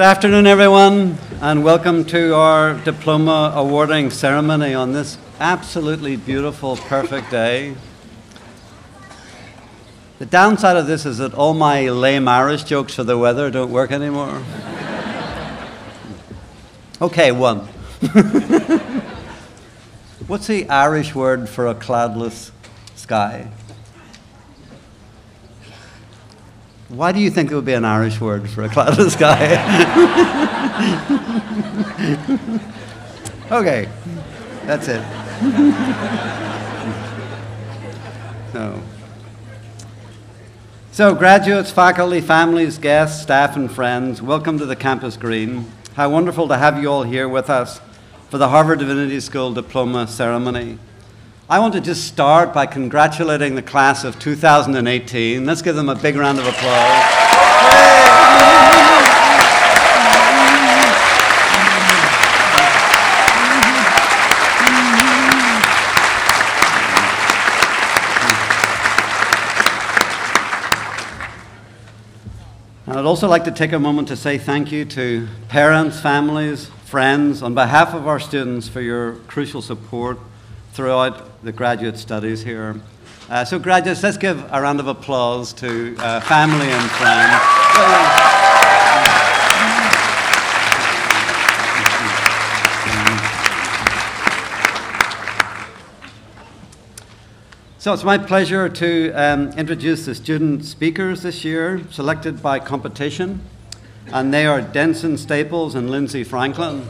Good afternoon, everyone, and welcome to our diploma awarding ceremony on this absolutely beautiful, perfect day. The downside of this is that all my lame Irish jokes for the weather don't work anymore. okay, one. What's the Irish word for a cloudless sky? Why do you think it would be an Irish word for a cloudless sky? okay, that's it. no. So, graduates, faculty, families, guests, staff, and friends, welcome to the Campus Green. How wonderful to have you all here with us for the Harvard Divinity School diploma ceremony. I want to just start by congratulating the class of 2018. Let's give them a big round of applause. And I'd also like to take a moment to say thank you to parents, families, friends, on behalf of our students for your crucial support throughout the graduate studies here. Uh, so, graduates, let's give a round of applause to uh, family and friends. So it's my pleasure to um, introduce the student speakers this year, selected by competition, and they are Denson Staples and Lindsay Franklin.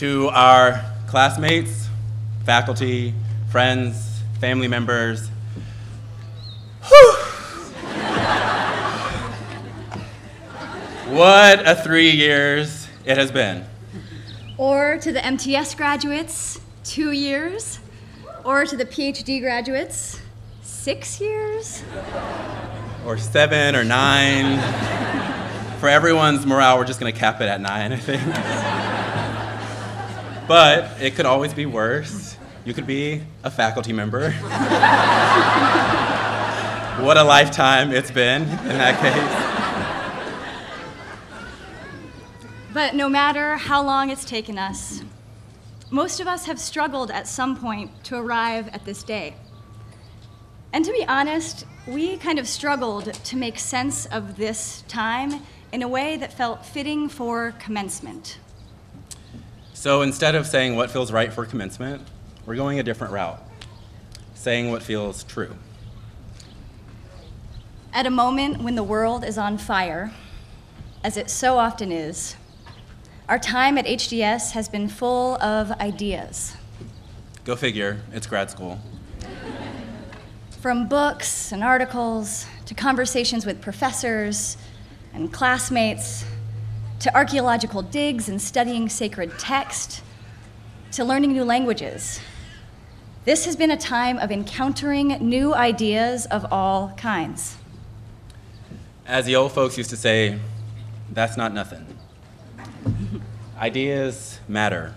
To our classmates, faculty, friends, family members, what a three years it has been. Or to the MTS graduates, two years. Or to the PhD graduates, six years. Or seven or nine. For everyone's morale, we're just going to cap it at nine, I think. But it could always be worse. You could be a faculty member. what a lifetime it's been in that case. But no matter how long it's taken us, most of us have struggled at some point to arrive at this day. And to be honest, we kind of struggled to make sense of this time in a way that felt fitting for commencement. So instead of saying what feels right for commencement, we're going a different route, saying what feels true. At a moment when the world is on fire, as it so often is, our time at HDS has been full of ideas. Go figure, it's grad school. From books and articles to conversations with professors and classmates to archaeological digs and studying sacred text to learning new languages. This has been a time of encountering new ideas of all kinds. As the old folks used to say, that's not nothing. Ideas matter.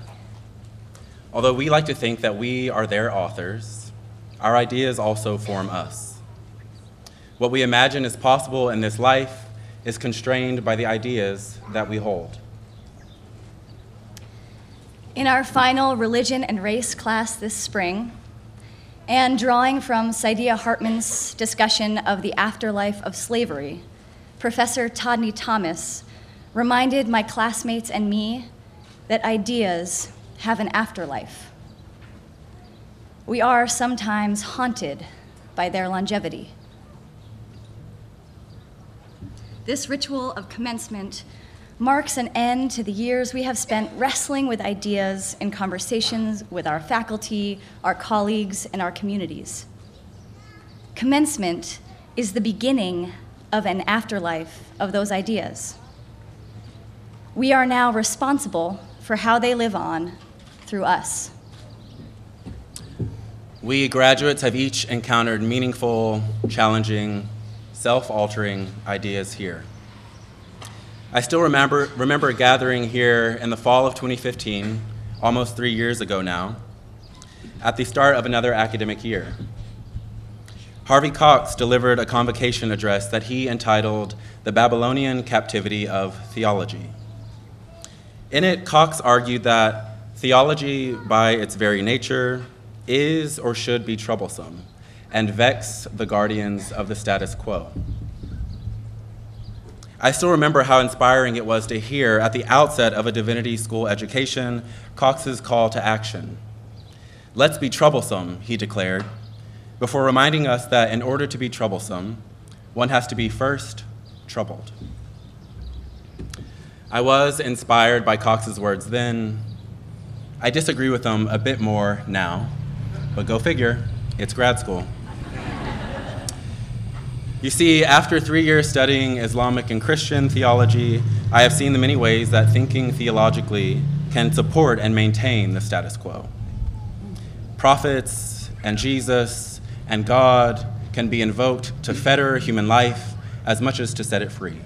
Although we like to think that we are their authors, our ideas also form us. What we imagine is possible in this life is constrained by the ideas that we hold. In our final religion and race class this spring, and drawing from Saidiya Hartman's discussion of the afterlife of slavery, Professor Todne Thomas reminded my classmates and me that ideas have an afterlife. we are sometimes haunted by their longevity. This ritual of commencement marks an end to the years we have spent wrestling with ideas in conversations with our faculty, our colleagues, and our communities. Commencement is the beginning of an afterlife of those ideas. We are now responsible for how they live on through us. We graduates have each encountered meaningful, challenging, self altering ideas here. I still remember, remember gathering here in the fall of 2015, almost three years ago now, at the start of another academic year. Harvey Cox delivered a convocation address that he entitled The Babylonian Captivity of Theology. In it, Cox argued that theology, by its very nature, is or should be troublesome and vex the guardians of the status quo. I still remember how inspiring it was to hear at the outset of a divinity school education Cox's call to action. Let's be troublesome, he declared, before reminding us that in order to be troublesome, one has to be first troubled. I was inspired by Cox's words then. I disagree with them a bit more now, but go figure, it's grad school. You see, after three years studying Islamic and Christian theology, I have seen the many ways that thinking theologically can support and maintain the status quo. Prophets and Jesus and God can be invoked to fetter human life as much as to set it free.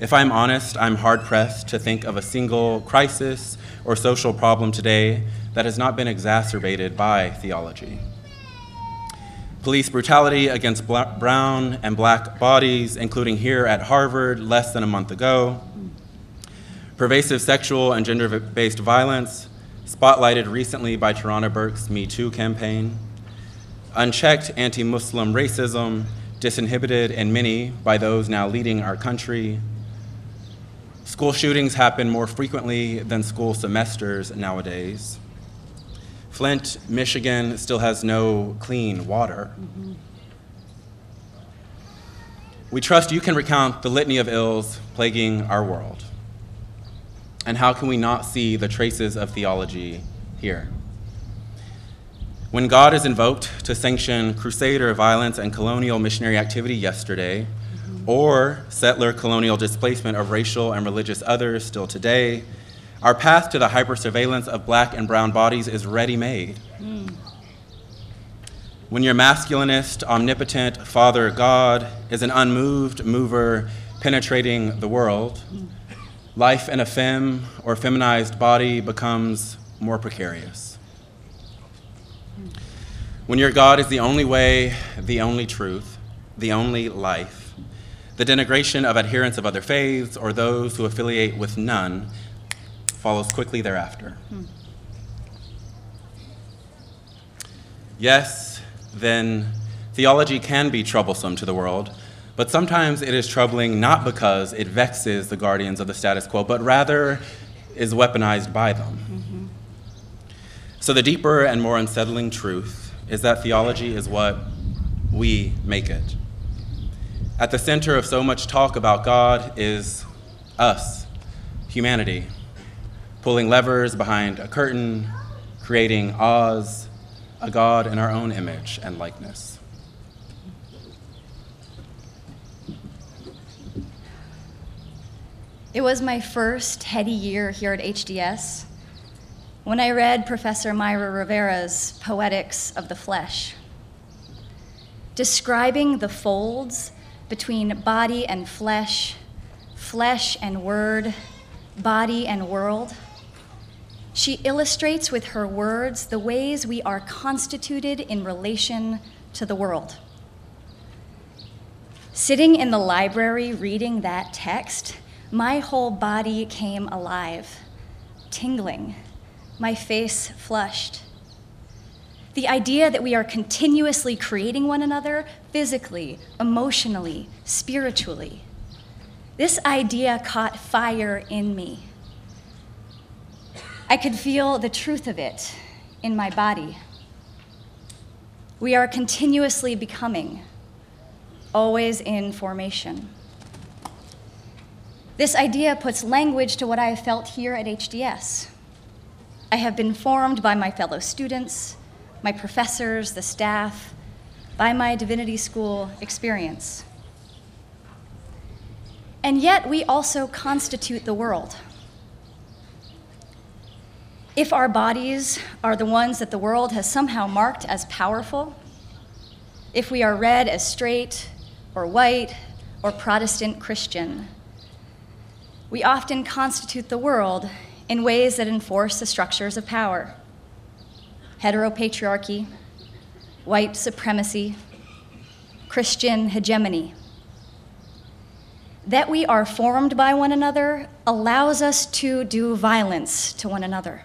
If I'm honest, I'm hard pressed to think of a single crisis or social problem today that has not been exacerbated by theology. Police brutality against brown and black bodies, including here at Harvard less than a month ago. Pervasive sexual and gender based violence, spotlighted recently by Tarana Burke's Me Too campaign unchecked anti Muslim racism, disinhibited in many by those now leading our country. School shootings happen more frequently than school semesters nowadays. Flint, Michigan still has no clean water. Mm-hmm. We trust you can recount the litany of ills plaguing our world. And how can we not see the traces of theology here? When God is invoked to sanction crusader violence and colonial missionary activity yesterday, or settler colonial displacement of racial and religious others still today, our path to the hypersurveillance of black and brown bodies is ready made. Mm. When your masculinist, omnipotent Father God is an unmoved mover penetrating the world, life in a femme or feminized body becomes more precarious. When your God is the only way, the only truth, the only life, the denigration of adherents of other faiths or those who affiliate with none follows quickly thereafter. Hmm. Yes, then theology can be troublesome to the world, but sometimes it is troubling not because it vexes the guardians of the status quo, but rather is weaponized by them. Mm-hmm. So the deeper and more unsettling truth is that theology is what we make it. At the center of so much talk about God is us, humanity, pulling levers behind a curtain, creating Oz, a God in our own image and likeness. It was my first heady year here at HDS when I read Professor Mayra Rivera's Poetics of the Flesh, describing the folds between body and flesh, flesh and word, body and world. She illustrates with her words the ways we are constituted in relation to the world. Sitting in the library reading that text, my whole body came alive, tingling my face flushed. The idea that we are continuously creating one another physically, emotionally, spiritually. This idea caught fire in me. I could feel the truth of it in my body. We are continuously becoming, always in formation. This idea puts language to what I have felt here at HDS. I have been formed by my fellow students, my professors, the staff, by my divinity school experience. And yet, we also constitute the world. If our bodies are the ones that the world has somehow marked as powerful, if we are read as straight or white or Protestant Christian, we often constitute the world in ways that enforce the structures of power heteropatriarchy, white supremacy, Christian hegemony. That we are formed by one another allows us to do violence to one another.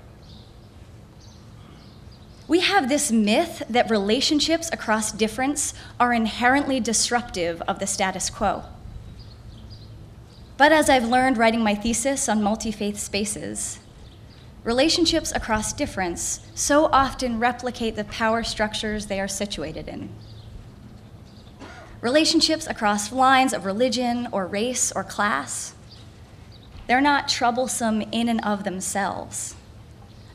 We have this myth that relationships across difference are inherently disruptive of the status quo. But as I've learned writing my thesis on multi faith spaces, relationships across difference so often replicate the power structures they are situated in. Relationships across lines of religion or race or class, they're not troublesome in and of themselves,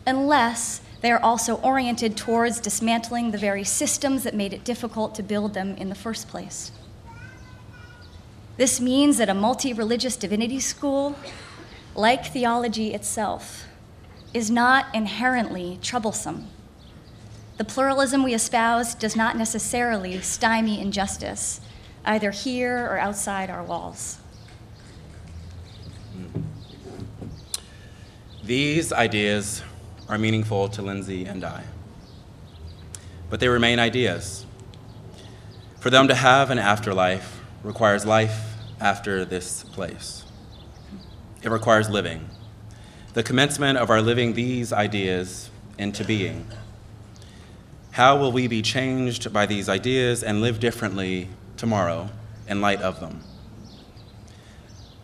unless they are also oriented towards dismantling the very systems that made it difficult to build them in the first place. This means that a multi religious divinity school, like theology itself, is not inherently troublesome. The pluralism we espouse does not necessarily stymie injustice, either here or outside our walls. Hmm. These ideas are meaningful to Lindsay and I, but they remain ideas. For them to have an afterlife, requires life after this place. It requires living, the commencement of our living these ideas into being. How will we be changed by these ideas and live differently tomorrow in light of them?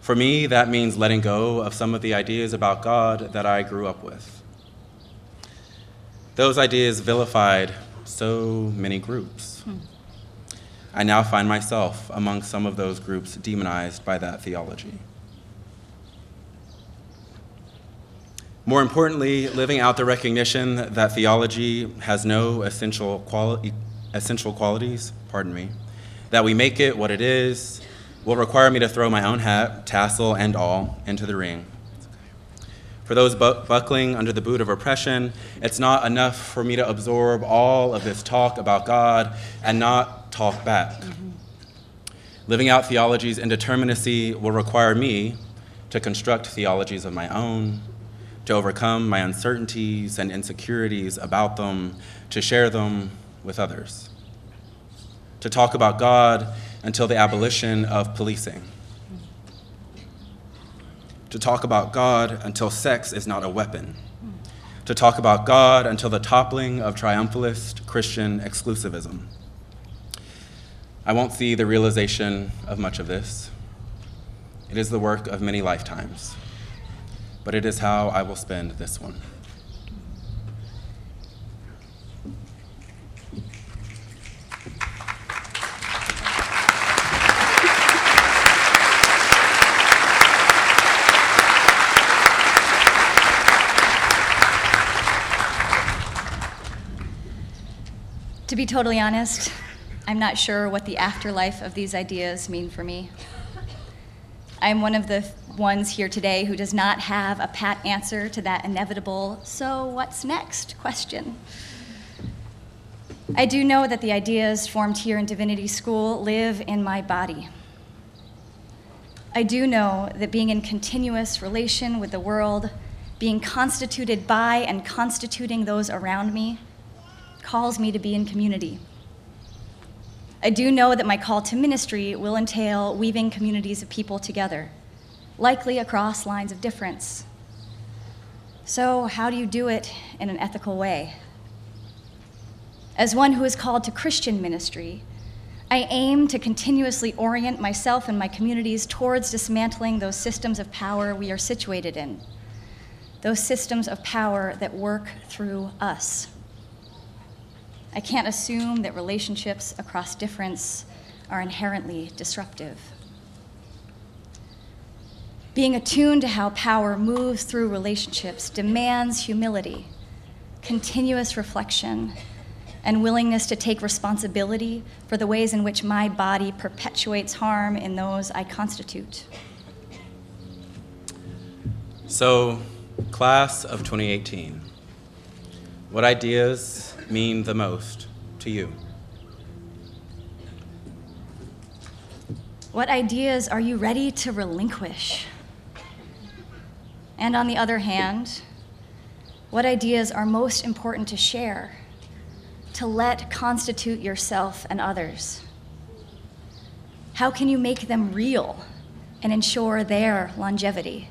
For me, that means letting go of some of the ideas about God that I grew up with. Those ideas vilified so many groups. Hmm. I now find myself among some of those groups demonized by that theology. More importantly, living out the recognition that theology has no essential, quali- essential qualities, pardon me, that we make it what it is, will require me to throw my own hat, tassel, and all into the ring. For those bu- buckling under the boot of oppression, it's not enough for me to absorb all of this talk about God and not talk back. Mm-hmm. Living out theologies theology's indeterminacy will require me to construct theologies of my own, to overcome my uncertainties and insecurities about them, to share them with others, to talk about God until the abolition of policing, to talk about God until sex is not a weapon, to talk about God until the toppling of triumphalist Christian exclusivism I won't see the realization of much of this. It is the work of many lifetimes, but it is how I will spend this one. To be totally honest, I'm not sure what the afterlife of these ideas mean for me. I'm one of the ones here today who does not have a pat answer to that inevitable, so what's next question. I do know that the ideas formed here in Divinity School live in my body. I do know that being in continuous relation with the world, being constituted by and constituting those around me, calls me to be in community. I do know that my call to ministry will entail weaving communities of people together, likely across lines of difference. So, how do you do it in an ethical way? As one who is called to Christian ministry, I aim to continuously orient myself and my communities towards dismantling those systems of power we are situated in, those systems of power that work through us. I can't assume that relationships across difference are inherently disruptive. Being attuned to how power moves through relationships demands humility, continuous reflection, and willingness to take responsibility for the ways in which my body perpetuates harm in those I constitute. So, class of 2018, what ideas mean the most to you? What ideas are you ready to relinquish? And on the other hand, what ideas are most important to share, to let constitute yourself and others? How can you make them real and ensure their longevity?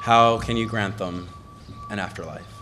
How can you grant them an afterlife?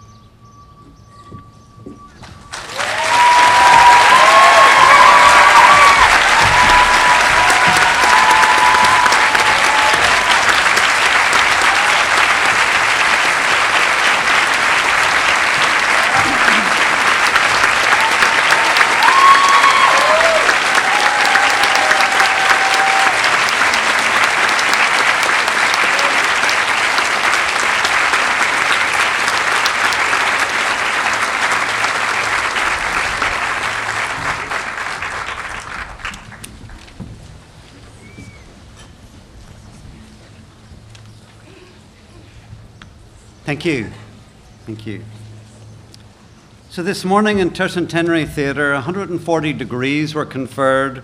Thank you. Thank you. So this morning in Tercentenary Theatre, 140 degrees were conferred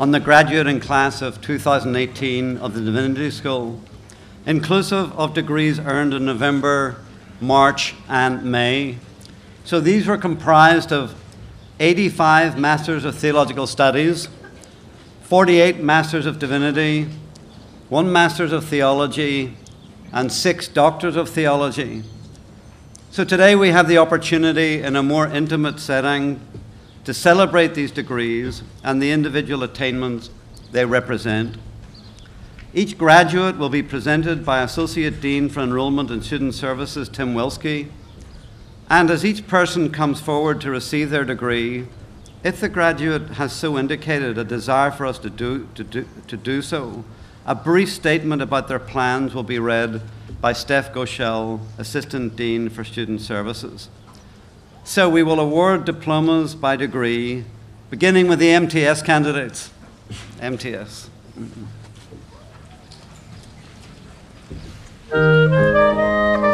on the graduating class of 2018 of the Divinity School, inclusive of degrees earned in November, March, and May. So these were comprised of 85 Masters of Theological Studies, 48 Masters of Divinity, one Masters of Theology, and six Doctors of Theology. So today we have the opportunity in a more intimate setting to celebrate these degrees and the individual attainments they represent. Each graduate will be presented by Associate Dean for Enrollment and Student Services, Tim Wilski. And as each person comes forward to receive their degree, if the graduate has so indicated a desire for us to do, to do, to do so, a brief statement about their plans will be read by Steph Goschel, Assistant Dean for Student Services. So we will award diplomas by degree, beginning with the MTS candidates. MTS. Mm-hmm. We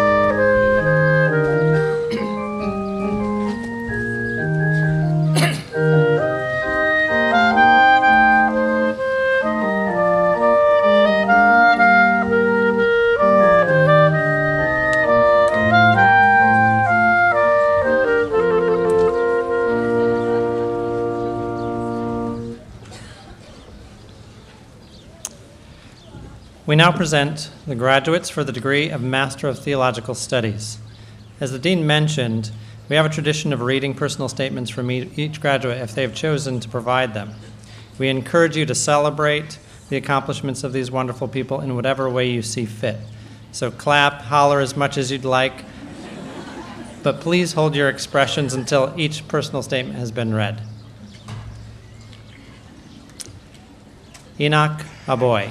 now present the graduates for the degree of Master of Theological Studies. As the Dean mentioned, we have a tradition of reading personal statements from each graduate if they have chosen to provide them. We encourage you to celebrate the accomplishments of these wonderful people in whatever way you see fit. So clap, holler as much as you'd like, but please hold your expressions until each personal statement has been read. Enoch Aboy.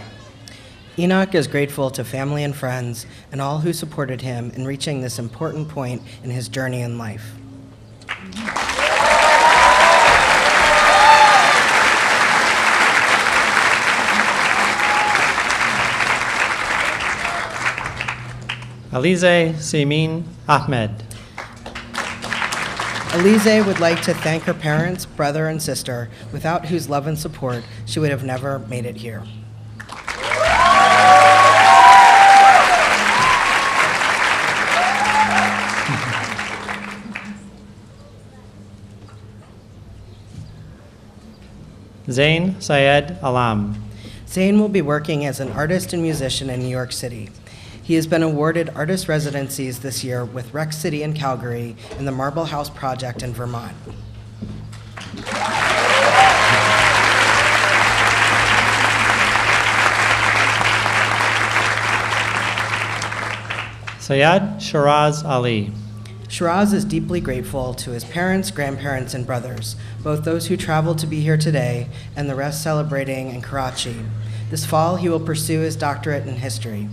Enoch is grateful to family and friends and all who supported him in reaching this important point in his journey in life. Alize Simin Ahmed. Alize would like to thank her parents, brother, and sister, without whose love and support she would have never made it here. Zain Syed Alam. Zain will be working as an artist and musician in New York City. He has been awarded artist residencies this year with Wreck City in Calgary and the Marble House Project in Vermont. Sayed Shiraz Ali. Shiraz is deeply grateful to his parents, grandparents, and brothers, both those who traveled to be here today and the rest celebrating in Karachi. This fall, he will pursue his doctorate in history.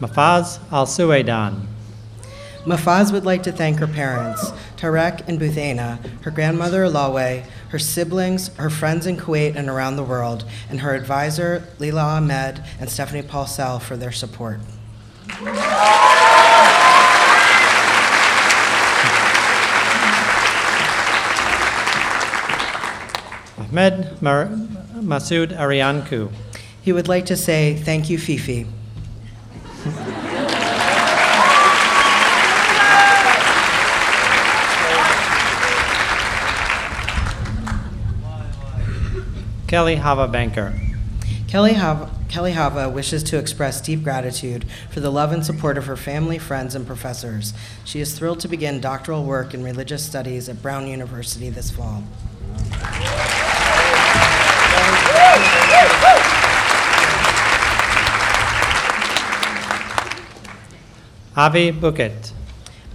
Mafaz Al Suwaidan. Mafaz would like to thank her parents, Tarek and Buthaina, her grandmother Lawe, her siblings, her friends in Kuwait and around the world, and her advisor Leila Ahmed and Stephanie Paulsell for their support. Ahmed Mar- Masood Arianku. He would like to say thank you, Fifi. Kelly Hava Banker. Kelly Hava, Kelly Hava wishes to express deep gratitude for the love and support of her family, friends, and professors. She is thrilled to begin doctoral work in religious studies at Brown University this fall. Avi Buket.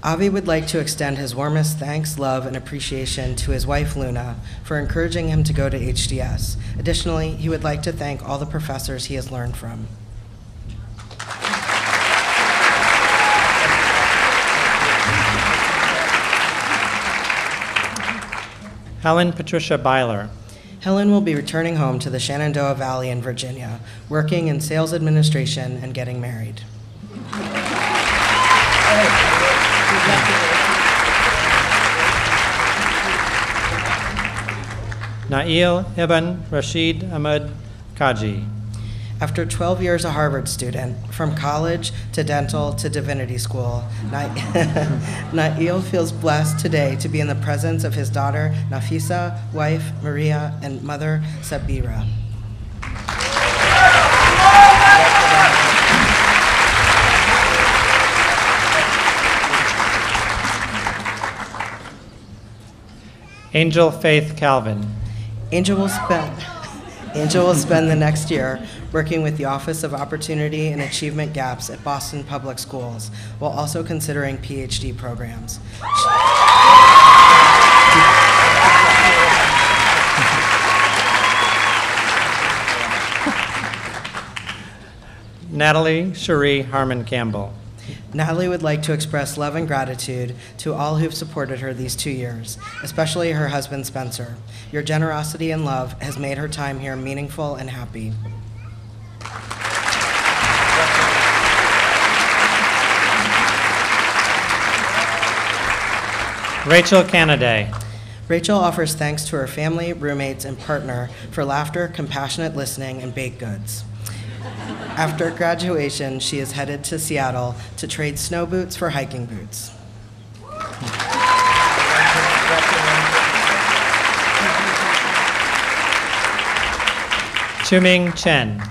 Avi would like to extend his warmest thanks, love, and appreciation to his wife Luna for encouraging him to go to HDS. Additionally, he would like to thank all the professors he has learned from. Helen Patricia Byler. Helen will be returning home to the Shenandoah Valley in Virginia, working in sales administration and getting married. Nail Ibn Rashid Ahmed Kaji. After 12 years a Harvard student, from college to dental to divinity school, Na- Nail feels blessed today to be in the presence of his daughter Nafisa, wife Maria, and mother Sabira. Angel Faith Calvin. Angel will spend Angel will spend the next year working with the Office of Opportunity and Achievement Gaps at Boston Public Schools, while also considering PhD programs. Natalie Cherie Harmon Campbell. Natalie would like to express love and gratitude to all who've supported her these two years, especially her husband Spencer. Your generosity and love has made her time here meaningful and happy. Rachel Canaday. Rachel offers thanks to her family, roommates, and partner for laughter, compassionate listening, and baked goods. After graduation, she is headed to Seattle to trade snow boots for hiking boots. Chuming Chen.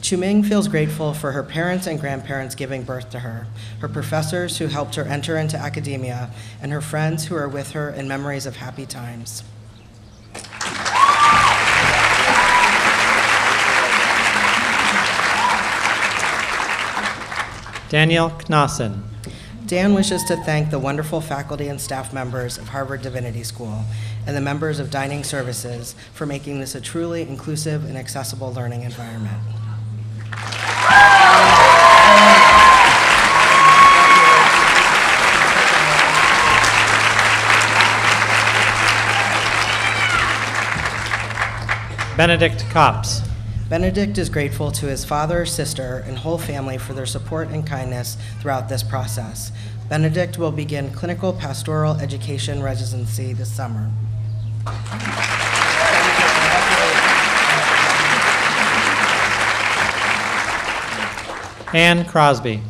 Chuming feels grateful for her parents and grandparents giving birth to her, her professors who helped her enter into academia, and her friends who are with her in memories of happy times. Daniel Knassen. Dan wishes to thank the wonderful faculty and staff members of Harvard Divinity School and the members of Dining Services for making this a truly inclusive and accessible learning environment. Benedict Cops. Benedict is grateful to his father, sister, and whole family for their support and kindness throughout this process. Benedict will begin clinical pastoral education residency this summer. Anne Crosby.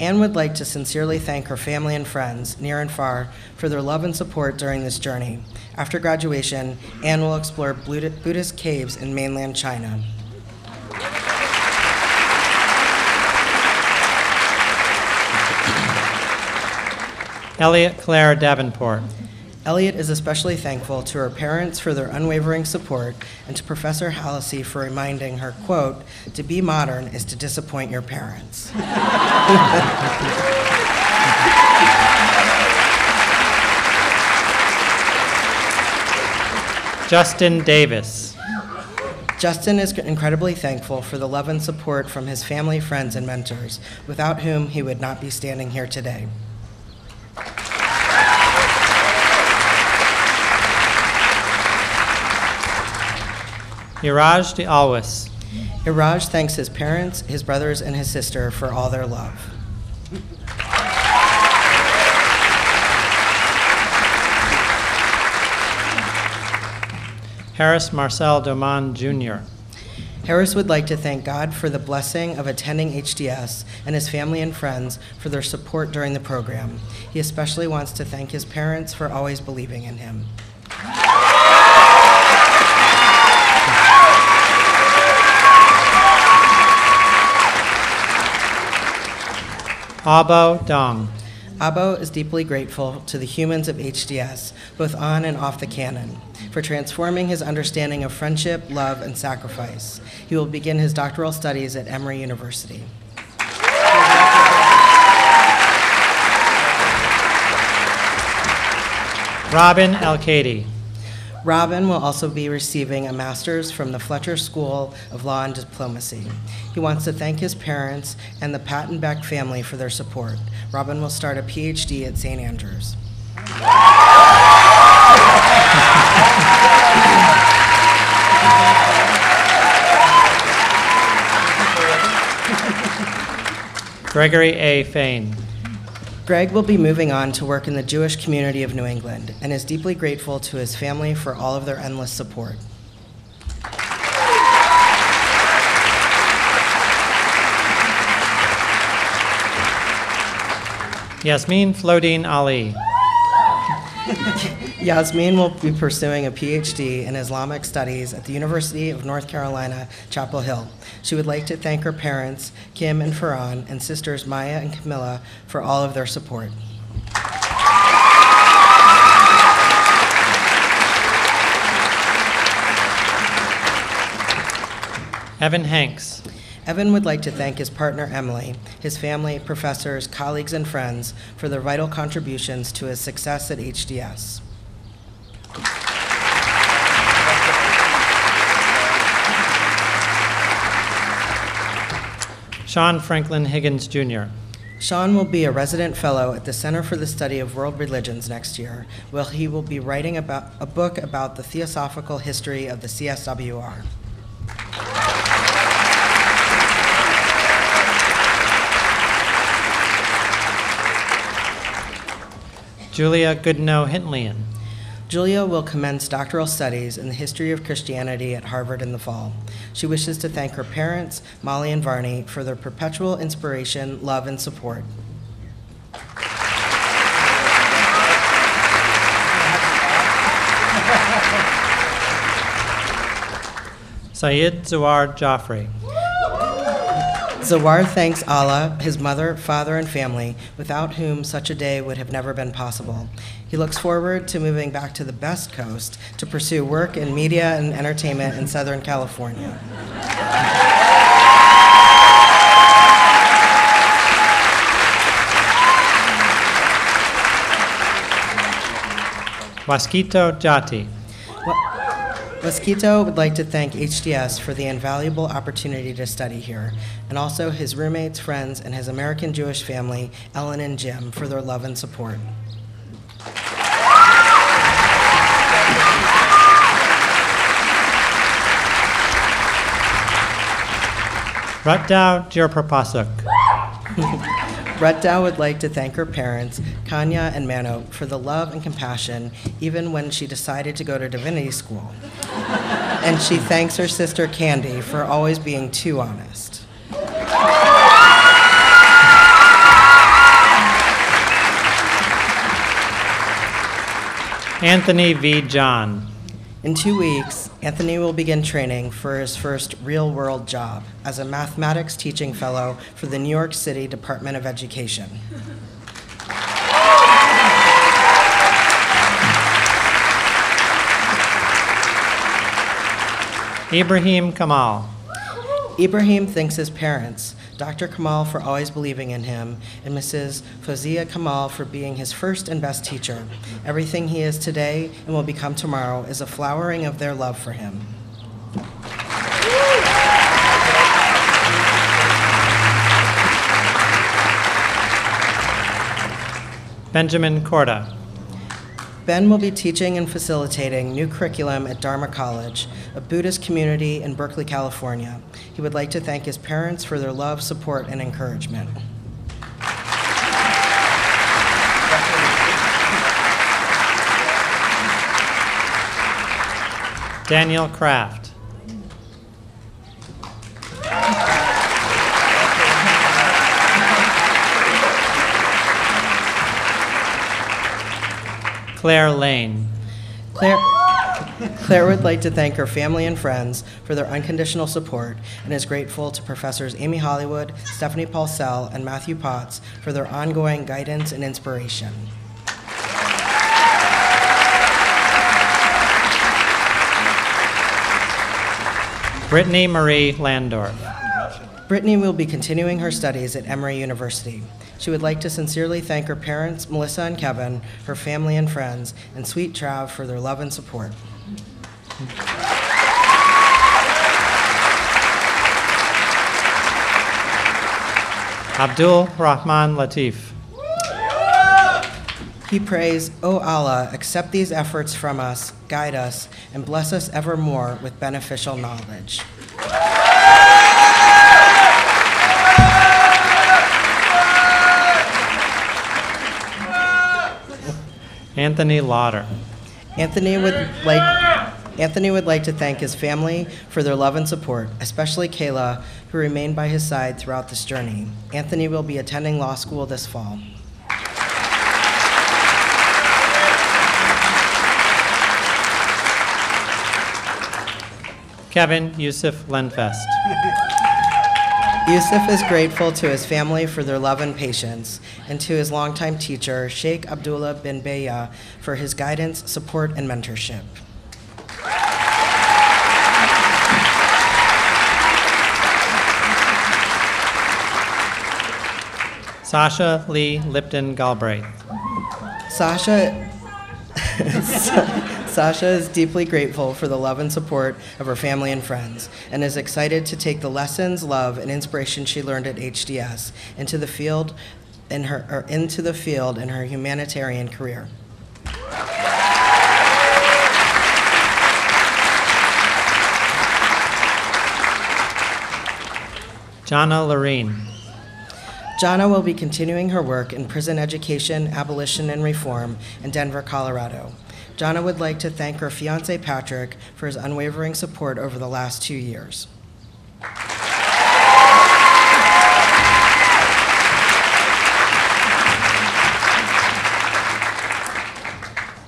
Anne would like to sincerely thank her family and friends, near and far, for their love and support during this journey. After graduation, Anne will explore Buddhist caves in mainland China. Elliot Claire Davenport. Elliot is especially thankful to her parents for their unwavering support and to Professor Hallisey for reminding her, quote, "To be modern is to disappoint your parents." Justin Davis. Justin is incredibly thankful for the love and support from his family, friends, and mentors, without whom he would not be standing here today. Iraj de Alwis. Iraj thanks his parents, his brothers, and his sister for all their love. Harris Marcel Doman Jr. Harris would like to thank God for the blessing of attending HDS and his family and friends for their support during the program. He especially wants to thank his parents for always believing in him. Abo Dong. Abo is deeply grateful to the humans of HDS, both on and off the canon, for transforming his understanding of friendship, love, and sacrifice. He will begin his doctoral studies at Emory University. Robin Elkady. Robin will also be receiving a master's from the Fletcher School of Law and Diplomacy. He wants to thank his parents and the Patton Beck family for their support. Robin will start a PhD at St. Andrews. Gregory A. Fain. Greg will be moving on to work in the Jewish community of New England and is deeply grateful to his family for all of their endless support. Yasmin Flodine Ali. Yasmin will be pursuing a PhD in Islamic Studies at the University of North Carolina, Chapel Hill. She would like to thank her parents, Kim and Farhan, and sisters Maya and Camilla for all of their support. Evan Hanks. Evan would like to thank his partner Emily, his family, professors, colleagues, and friends for their vital contributions to his success at HDS. Sean Franklin Higgins Jr. Sean will be a resident fellow at the Center for the Study of World Religions next year, where he will be writing about a book about the theosophical history of the CSWR. Julia Goodnow Hintlian. Julia will commence doctoral studies in the history of Christianity at Harvard in the fall. She wishes to thank her parents, Molly and Varney, for their perpetual inspiration, love, and support. Syed Zawar Jaffrey. Zawar thanks Allah, his mother, father, and family, without whom such a day would have never been possible. He looks forward to moving back to the best coast to pursue work in media and entertainment in Southern California. Wasquito Jati. Mosquito would like to thank HDS for the invaluable opportunity to study here, and also his roommates, friends, and his American Jewish family, Ellen and Jim, for their love and support. Ratdow Jirpapasuk. Rutdow would like to thank her parents, Kanya and Mano, for the love and compassion even when she decided to go to divinity school. And she thanks her sister Candy for always being too honest. Anthony V. John. In two weeks, Anthony will begin training for his first real world job as a mathematics teaching fellow for the New York City Department of Education. Ibrahim Kamal. Ibrahim thanks his parents, Dr. Kamal for always believing in him, and Mrs. Fozia Kamal for being his first and best teacher. Everything he is today and will become tomorrow is a flowering of their love for him. Benjamin Korda. Ben will be teaching and facilitating new curriculum at Dharma College, a Buddhist community in Berkeley, California. He would like to thank his parents for their love, support, and encouragement. Daniel Kraft. Claire Lane. Claire, Claire would like to thank her family and friends for their unconditional support and is grateful to Professors Amy Hollywood, Stephanie Paulsell, and Matthew Potts for their ongoing guidance and inspiration. Brittany Marie Landorf. Brittany will be continuing her studies at Emory University. She would like to sincerely thank her parents, Melissa and Kevin, her family and friends, and Sweet Trav for their love and support. Abdul Rahman Latif. He prays, O Allah, accept these efforts from us, guide us, and bless us evermore with beneficial knowledge. Anthony Lauder. Anthony would like Anthony would like to thank his family for their love and support, especially Kayla, who remained by his side throughout this journey. Anthony will be attending law school this fall. Kevin Yusuf Lenfest. Yusuf is grateful to his family for their love and patience, and to his longtime teacher, Sheikh Abdullah bin Bayyah, for his guidance, support, and mentorship. Sasha Lee Lipton Galbraith. Sasha Sasha is deeply grateful for the love and support of her family and friends and is excited to take the lessons, love, and inspiration she learned at HDS into the field in her or into the field in her humanitarian career. Jana Loreen. Jana will be continuing her work in prison education, abolition, and reform in Denver, Colorado. Jana would like to thank her fiance Patrick for his unwavering support over the last two years.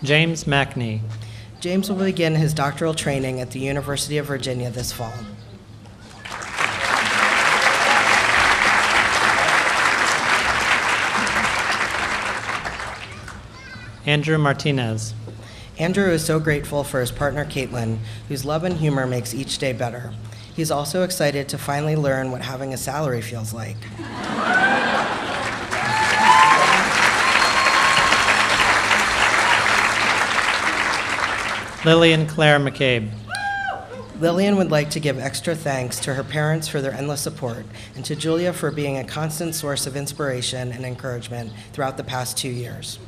James Mackney. James will begin his doctoral training at the University of Virginia this fall. Andrew Martinez. Andrew is so grateful for his partner Caitlin, whose love and humor makes each day better. He's also excited to finally learn what having a salary feels like. Lillian Claire McCabe. Lillian would like to give extra thanks to her parents for their endless support and to Julia for being a constant source of inspiration and encouragement throughout the past two years.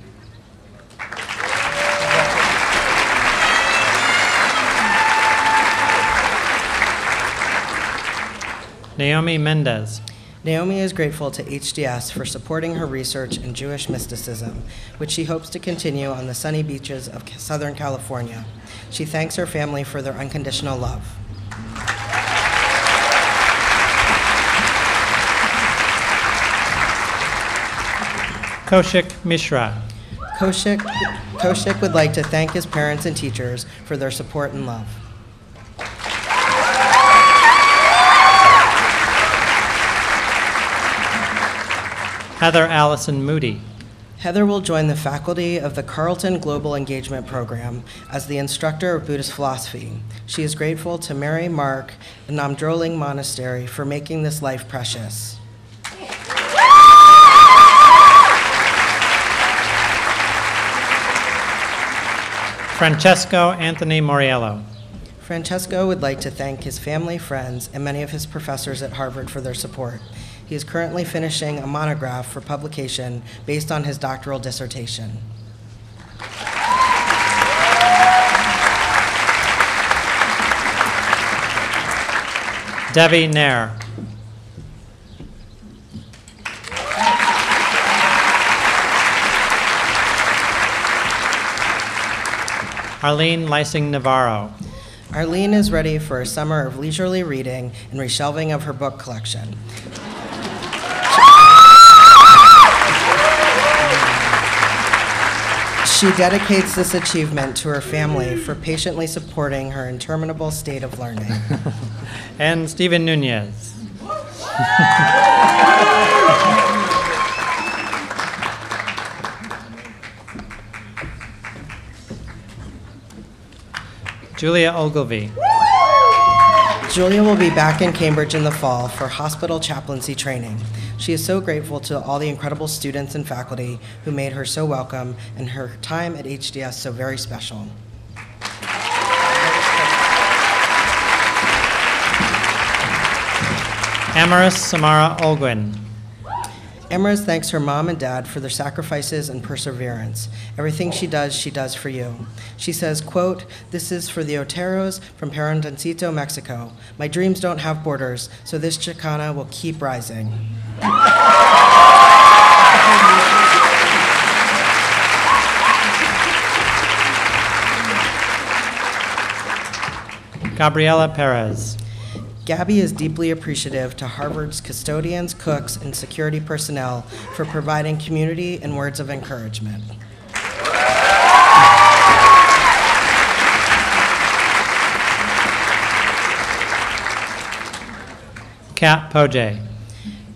Naomi Mendez. Naomi is grateful to HDS for supporting her research in Jewish mysticism, which she hopes to continue on the sunny beaches of Southern California. She thanks her family for their unconditional love. Koshik Mishra. Koshik, Koshik would like to thank his parents and teachers for their support and love. Heather Allison Moody. Heather will join the faculty of the Carleton Global Engagement Program as the instructor of Buddhist philosophy. She is grateful to Mary Mark and Namdroling Monastery for making this life precious. Francesco Anthony Moriello. Francesco would like to thank his family, friends, and many of his professors at Harvard for their support. He is currently finishing a monograph for publication based on his doctoral dissertation. Devi Nair. Arlene Lysing Navarro. Arlene is ready for a summer of leisurely reading and reshelving of her book collection. She dedicates this achievement to her family for patiently supporting her interminable state of learning. And Stephen Nunez. Julia Ogilvy. Julia will be back in Cambridge in the fall for hospital chaplaincy training. She is so grateful to all the incredible students and faculty who made her so welcome and her time at HDS so very special. Amaris Samara Olguin. Emrys thanks her mom and dad for their sacrifices and perseverance. Everything she does, she does for you. She says, quote, This is for the Oteros from Perandancito, Mexico. My dreams don't have borders, so this Chicana will keep rising. Gabriela Perez. Gabby is deeply appreciative to Harvard's custodians, cooks, and security personnel for providing community and words of encouragement. Kat Pojay.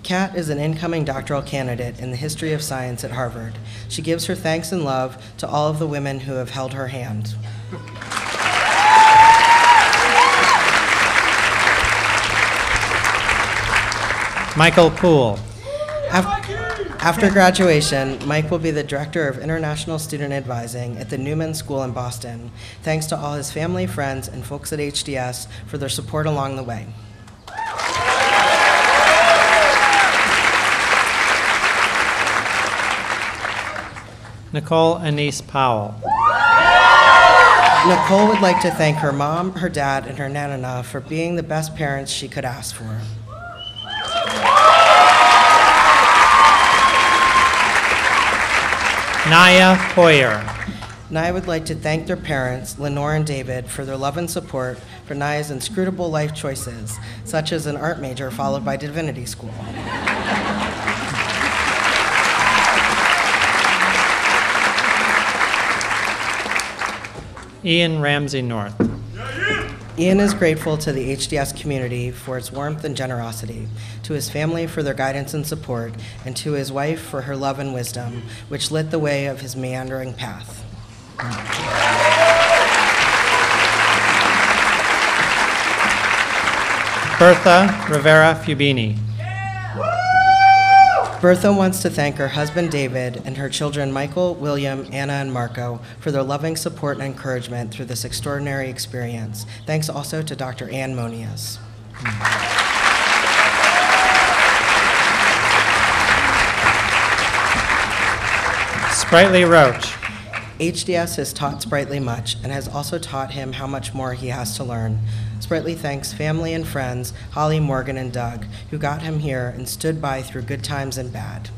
Kat is an incoming doctoral candidate in the history of science at Harvard. She gives her thanks and love to all of the women who have held her hand. Michael Poole. Af- After graduation, Mike will be the Director of International Student Advising at the Newman School in Boston. Thanks to all his family, friends, and folks at HDS for their support along the way. Nicole Anise Powell. Nicole would like to thank her mom, her dad, and her nanana for being the best parents she could ask for. Naya Poyer. Naya would like to thank their parents, Lenore and David, for their love and support for Naya's inscrutable life choices, such as an art major followed by divinity school. Ian Ramsey North. Ian is grateful to the HDS community for its warmth and generosity, to his family for their guidance and support, and to his wife for her love and wisdom, which lit the way of his meandering path. Bertha Rivera Fubini. Bertha wants to thank her husband David and her children Michael, William, Anna, and Marco for their loving support and encouragement through this extraordinary experience. Thanks also to Dr. Anne Monius. Sprightly Roach. HDS has taught Sprightly much and has also taught him how much more he has to learn. Sprightly thanks family and friends, Holly, Morgan, and Doug, who got him here and stood by through good times and bad.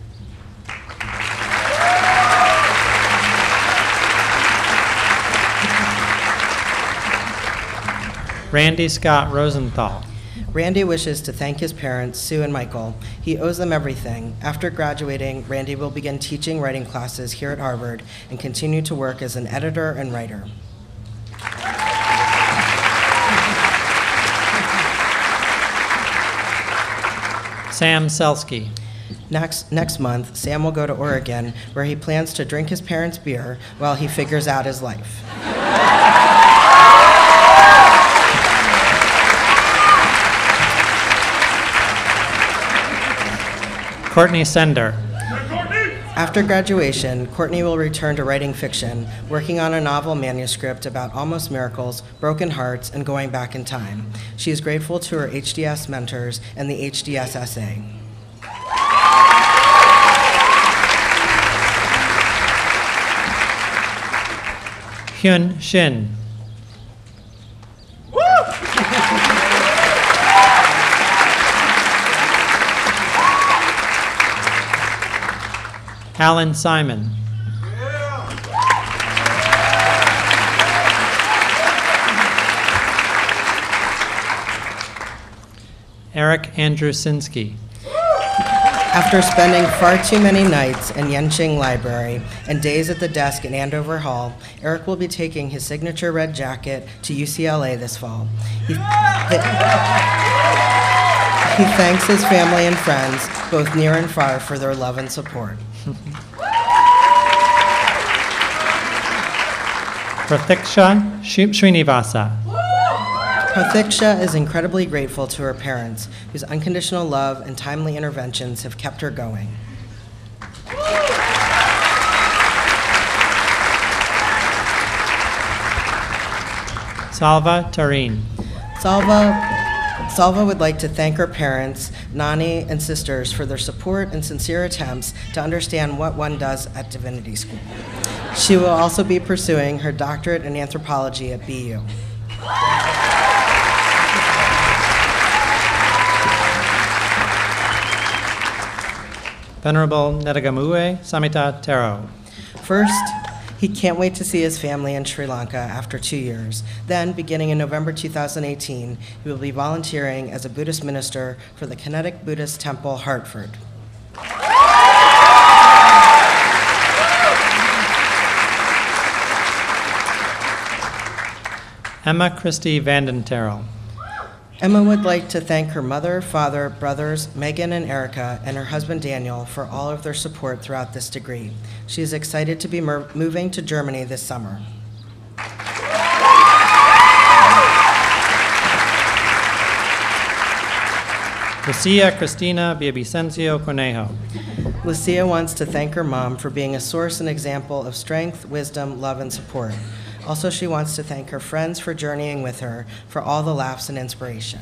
Randy Scott Rosenthal. Randy wishes to thank his parents, Sue and Michael. He owes them everything. After graduating, Randy will begin teaching writing classes here at Harvard and continue to work as an editor and writer. Sam Selsky. Next, next month, Sam will go to Oregon, where he plans to drink his parents' beer while he figures out his life. Courtney Sender. After graduation, Courtney will return to writing fiction, working on a novel manuscript about almost miracles, broken hearts, and going back in time. She is grateful to her HDS mentors and the HDS essay. Hyun Shin. Alan Simon. Eric Andrewsinski. After spending far too many nights in Yenching Library and days at the desk in Andover Hall, Eric will be taking his signature red jacket to UCLA this fall. He, he thanks his family and friends, both near and far, for their love and support. Pratiksha Srinivasa. Prathiksha is incredibly grateful to her parents, whose unconditional love and timely interventions have kept her going. Salva Tarin. Salva, Salva would like to thank her parents, Nani, and sisters for their support and sincere attempts to understand what one does at Divinity School. She will also be pursuing her doctorate in anthropology at BU. Venerable Netagamue Samita Tero. First, he can't wait to see his family in Sri Lanka after two years. Then, beginning in November 2018, he will be volunteering as a Buddhist minister for the Kinetic Buddhist Temple, Hartford. Emma Christie Vandenterrell. Emma would like to thank her mother, father, brothers, Megan and Erica, and her husband Daniel for all of their support throughout this degree. She is excited to be mer- moving to Germany this summer. Lucia Cristina Villavicencio Cornejo. Lucia wants to thank her mom for being a source and example of strength, wisdom, love, and support. Also, she wants to thank her friends for journeying with her, for all the laughs and inspiration.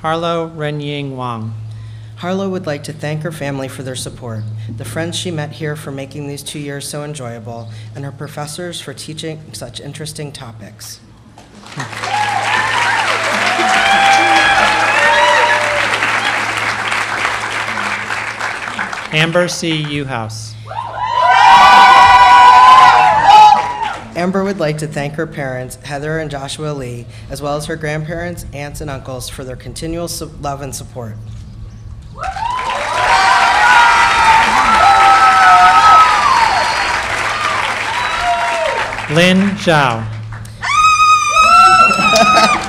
Harlow Renying Wang. Harlow would like to thank her family for their support, the friends she met here for making these two years so enjoyable, and her professors for teaching such interesting topics. Amber C. Uhouse. Amber would like to thank her parents, Heather and Joshua Lee, as well as her grandparents, aunts, and uncles for their continual su- love and support. Lin Zhao.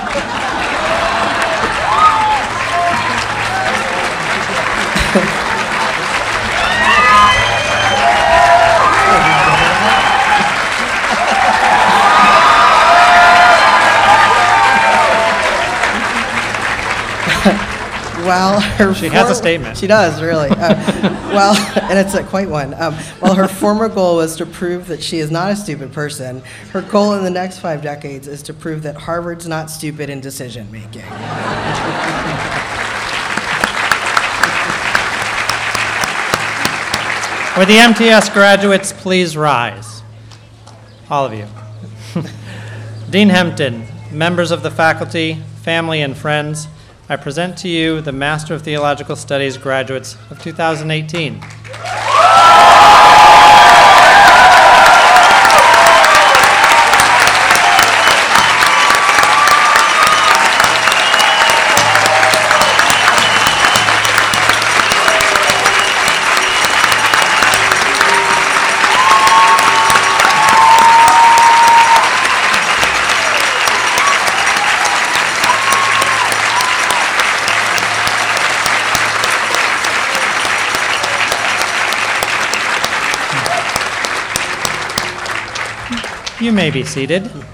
While her She has a statement. She does, really. Uh, well, and it's a, quite one. Um, while her former goal was to prove that she is not a stupid person, her goal in the next five decades is to prove that Harvard's not stupid in decision making. Would the MTS graduates please rise? All of you. Dean Hempton, members of the faculty, family, and friends, I present to you the Master of Theological Studies graduates of 2018. May be seated.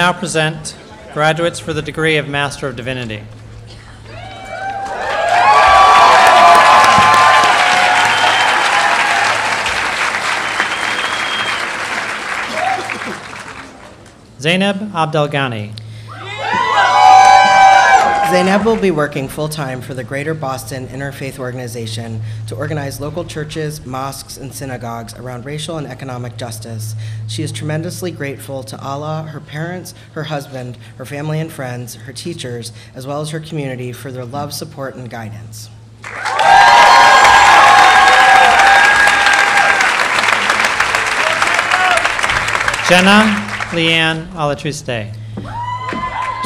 Now present graduates for the degree of Master of Divinity. Zainab Abdelghani, Zainab will be working full-time for the Greater Boston Interfaith Organization to organize local churches, mosques, and synagogues around racial and economic justice. She is tremendously grateful to Allah, her parents, her husband, her family and friends, her teachers, as well as her community for their love, support, and guidance. Jenna Leanne Alatriste,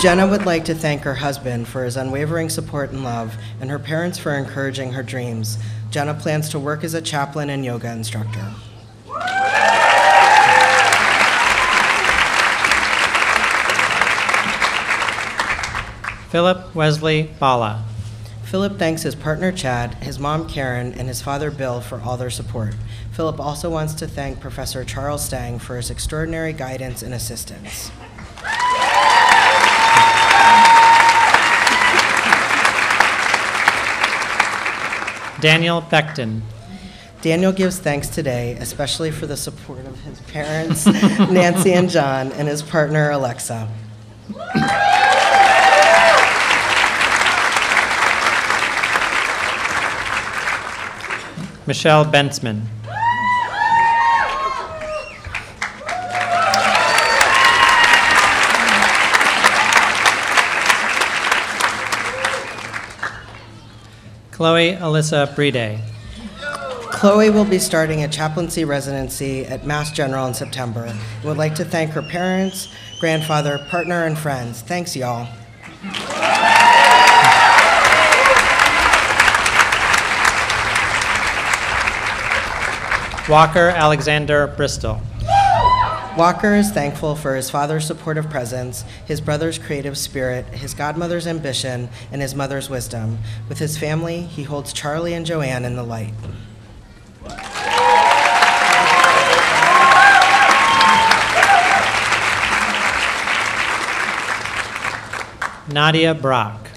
Jenna would like to thank her husband for his unwavering support and love, and her parents for encouraging her dreams. Jenna plans to work as a chaplain and yoga instructor. Philip Wesley Bala, Philip thanks his partner Chad, his mom Karen, and his father Bill for all their support. Philip also wants to thank Professor Charles Stang for his extraordinary guidance and assistance. Daniel Beckton, Daniel gives thanks today, especially for the support of his parents, Nancy and John, and his partner Alexa. Michelle Bentzman, Chloe Alyssa Bride, Chloe will be starting a chaplaincy residency at Mass General in September and would like to thank her parents, grandfather, partner, and friends. Thanks, y'all. Walker Alexander Bristol, Walker is thankful for his father's supportive presence, his brother's creative spirit, his godmother's ambition, and his mother's wisdom. With his family, he holds Charlie and Joanne in the light. Nadia Brock,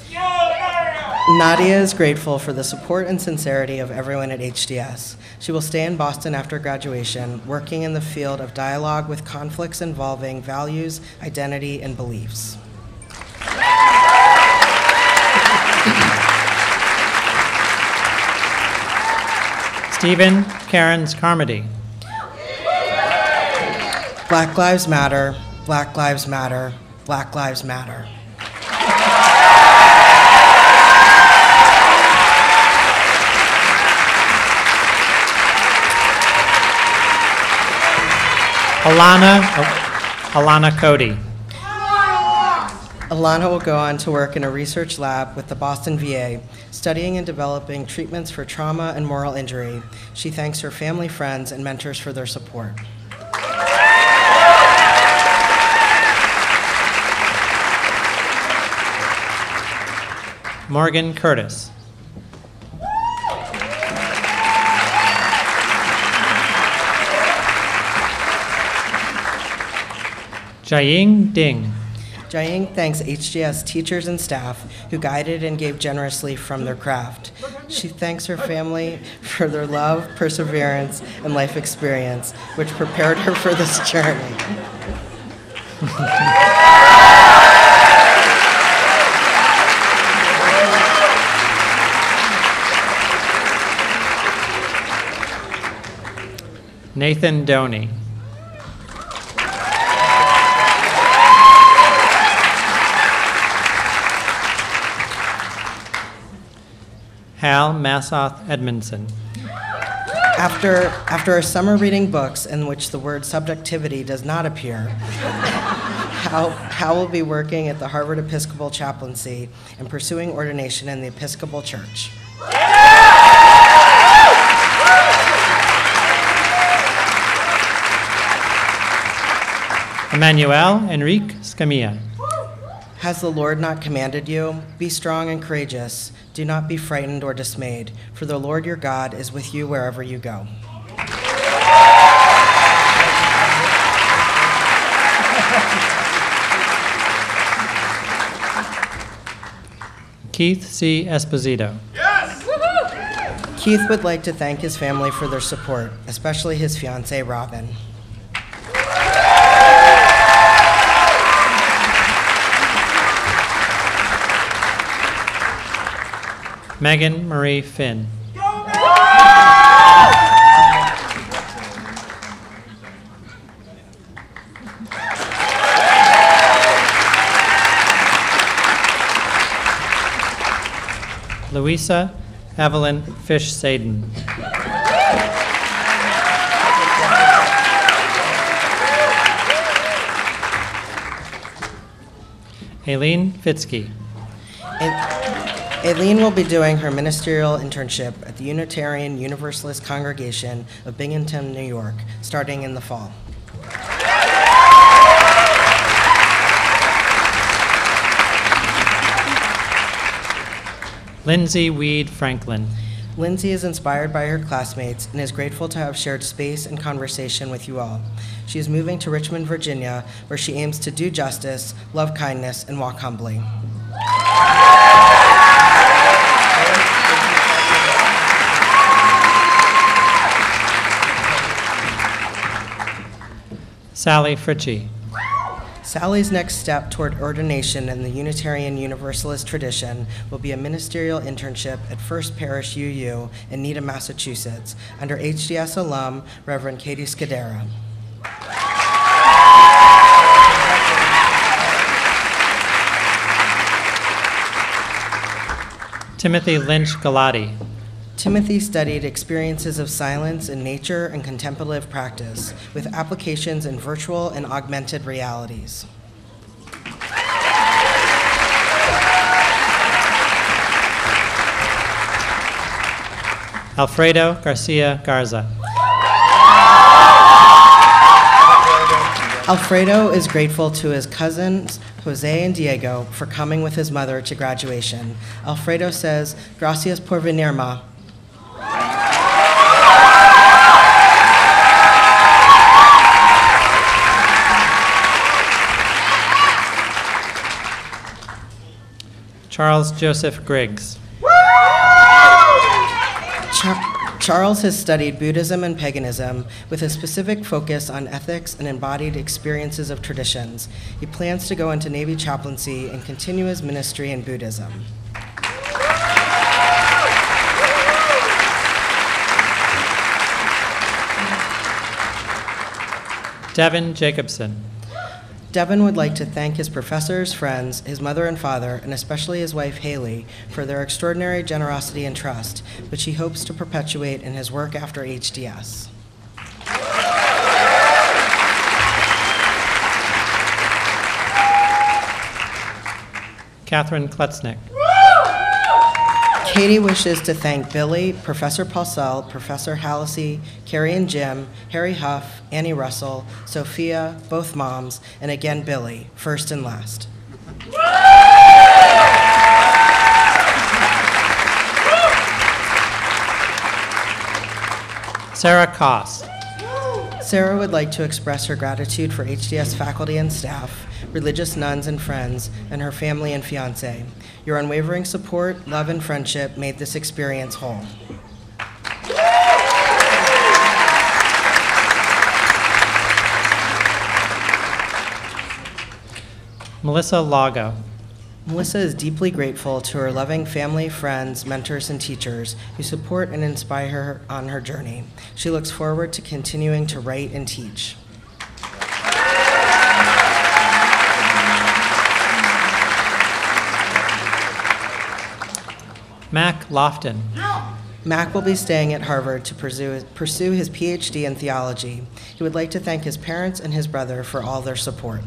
Nadia is grateful for the support and sincerity of everyone at HDS. She will stay in Boston after graduation, working in the field of dialogue with conflicts involving values, identity, and beliefs. Stephen Karens Carmody, Black Lives Matter, Black Lives Matter, Black Lives Matter. Alana, Alana Cody, Alana will go on to work in a research lab with the Boston VA, studying and developing treatments for trauma and moral injury. She thanks her family, friends, and mentors for their support. Morgan Curtis, Jiaying Ding, Jiaying thanks HDS teachers and staff who guided and gave generously from their craft. She thanks her family for their love, perseverance, and life experience, which prepared her for this journey. Nathan Doney, Hal Massoth Edmondson. After, after a summer reading books in which the word subjectivity does not appear, Hal, Hal will be working at the Harvard Episcopal Chaplaincy and pursuing ordination in the Episcopal Church. Emmanuel Enrique Escamilla. Has the Lord not commanded you? Be strong and courageous. Do not be frightened or dismayed, for the Lord your God is with you wherever you go. Keith C. Esposito. Keith would like to thank his family for their support, especially his fiancee Robin. Megan Marie Finn. Louisa Evelyn Fish Saden. Aileen Fitzke. Aileen will be doing her ministerial internship at the Unitarian Universalist Congregation of Binghamton, New York, starting in the fall. Lindsay Weed Franklin. Lindsay is inspired by her classmates and is grateful to have shared space and conversation with you all. She is moving to Richmond, Virginia, where she aims to do justice, love kindness, and walk humbly. Sally Fritchie. Sally's next step toward ordination in the Unitarian Universalist tradition will be a ministerial internship at First Parish UU in Needham, Massachusetts, under HDS alum Reverend Katie Scudera. Timothy Lynch Galati. Timothy studied experiences of silence in nature and contemplative practice, with applications in virtual and augmented realities. Alfredo Garcia Garza. Alfredo is grateful to his cousins, Jose and Diego, for coming with his mother to graduation. Alfredo says, Gracias por venir, ma. Charles Joseph Griggs. Char- Charles has studied Buddhism and paganism with a specific focus on ethics and embodied experiences of traditions. He plans to go into Navy chaplaincy and continue his ministry in Buddhism. Devin Jacobson. Devin would like to thank his professors, friends, his mother and father, and especially his wife Haley for their extraordinary generosity and trust, which he hopes to perpetuate in his work after HDS. Catherine Kletznick. Katie wishes to thank Billy, Professor Paulsell, Professor Hallisey, Carrie and Jim, Harry Huff, Annie Russell, Sophia, both moms, and again Billy, first and last. Sarah Koss. Sarah would like to express her gratitude for HDS faculty and staff, religious nuns and friends, and her family and fiance. Your unwavering support, love, and friendship made this experience whole. Melissa Lago. Melissa is deeply grateful to her loving family, friends, mentors, and teachers who support and inspire her on her journey. She looks forward to continuing to write and teach. Mac Lofton. Mac will be staying at Harvard to pursue, pursue his PhD in theology. He would like to thank his parents and his brother for all their support.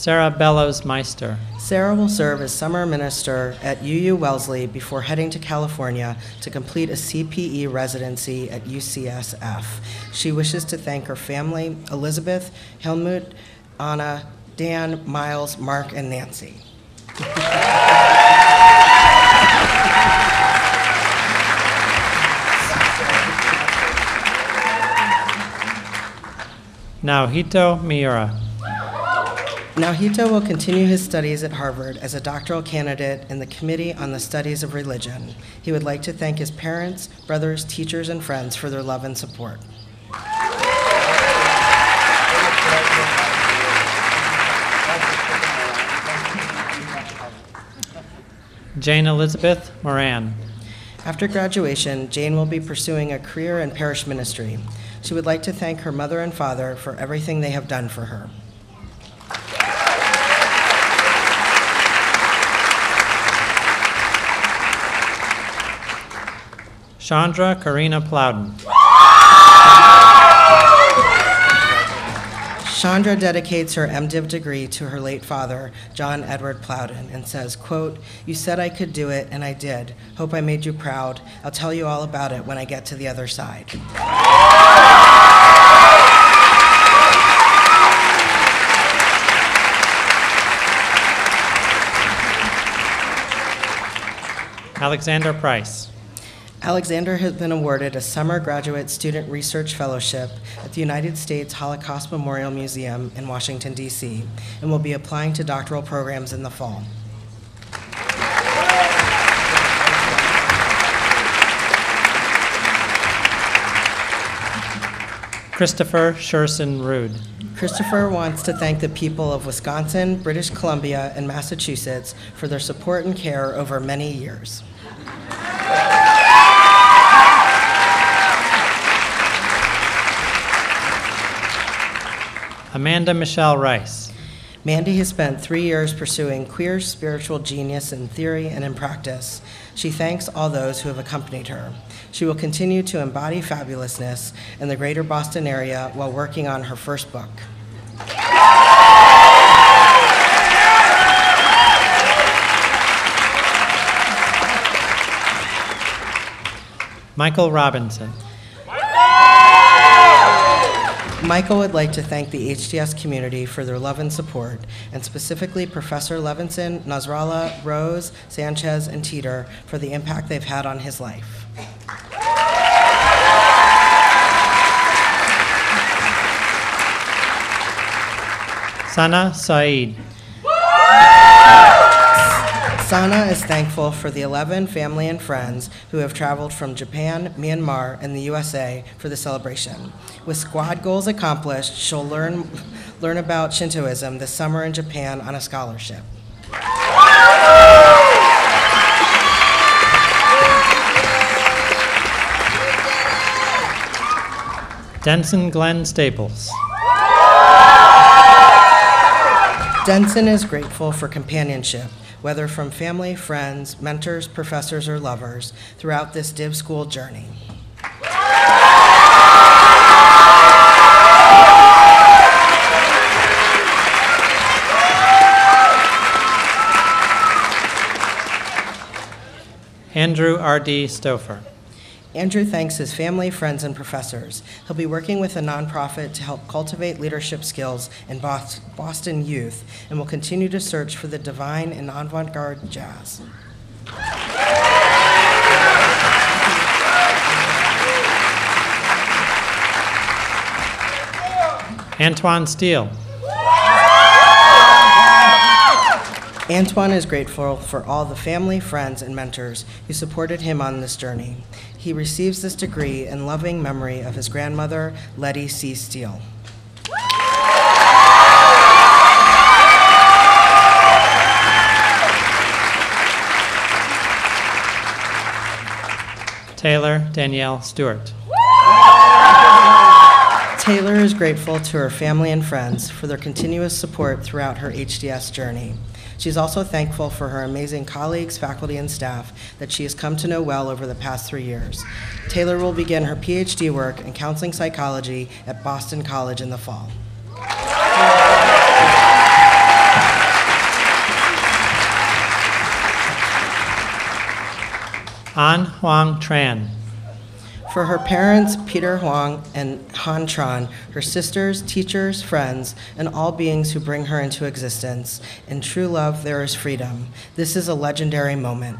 Sarah Bellows Meister. Sarah will serve as summer minister at UU Wellesley before heading to California to complete a CPE residency at UCSF. She wishes to thank her family, Elizabeth, Helmut, Anna, Dan, Miles, Mark, and Nancy. Naohito Miura. Naohito will continue his studies at Harvard as a doctoral candidate in the Committee on the Studies of Religion. He would like to thank his parents, brothers, teachers, and friends for their love and support. Jane Elizabeth Moran. After graduation, Jane will be pursuing a career in parish ministry. She would like to thank her mother and father for everything they have done for her. Chandra Karina Plowden. Chandra dedicates her MDiv degree to her late father, John Edward Plowden, and says, quote, "You said I could do it, and I did. Hope I made you proud. I'll tell you all about it when I get to the other side." Alexander Price. Alexander has been awarded a summer graduate student research fellowship at the United States Holocaust Memorial Museum in Washington, D.C., and will be applying to doctoral programs in the fall. Christopher Sherson Rude. Christopher wants to thank the people of Wisconsin, British Columbia, and Massachusetts for their support and care over many years. Amanda Michelle Rice. Mandy has spent three years pursuing queer spiritual genius in theory and in practice. She thanks all those who have accompanied her. She will continue to embody fabulousness in the greater Boston area while working on her first book. Michael Robinson. Michael would like to thank the HDS community for their love and support, and specifically Professor Levinson, Nasrallah, Rose, Sanchez, and Teeter for the impact they've had on his life. Sana Saeed. Sana is thankful for the 11 family and friends who have traveled from Japan, Myanmar, and the USA for the celebration. With squad goals accomplished, she'll learn, learn about Shintoism this summer in Japan on a scholarship. Denson Glenn Staples. Denson is grateful for companionship, whether from family, friends, mentors, professors, or lovers, throughout this Div School journey. Andrew R.D. Stouffer. Andrew thanks his family, friends, and professors. He'll be working with a nonprofit to help cultivate leadership skills in Boston youth and will continue to search for the divine in avant garde jazz. Antoine Steele. Antoine is grateful for all the family, friends, and mentors who supported him on this journey. He receives this degree in loving memory of his grandmother, Letty C. Steele. Taylor Danielle Stewart. Taylor is grateful to her family and friends for their continuous support throughout her HDS journey. She's also thankful for her amazing colleagues, faculty, and staff that she has come to know well over the past three years. Taylor will begin her PhD work in counseling psychology at Boston College in the fall. An Huang Tran. For her parents, Peter Huang and Han Tran, her sisters, teachers, friends, and all beings who bring her into existence, in true love there is freedom. This is a legendary moment.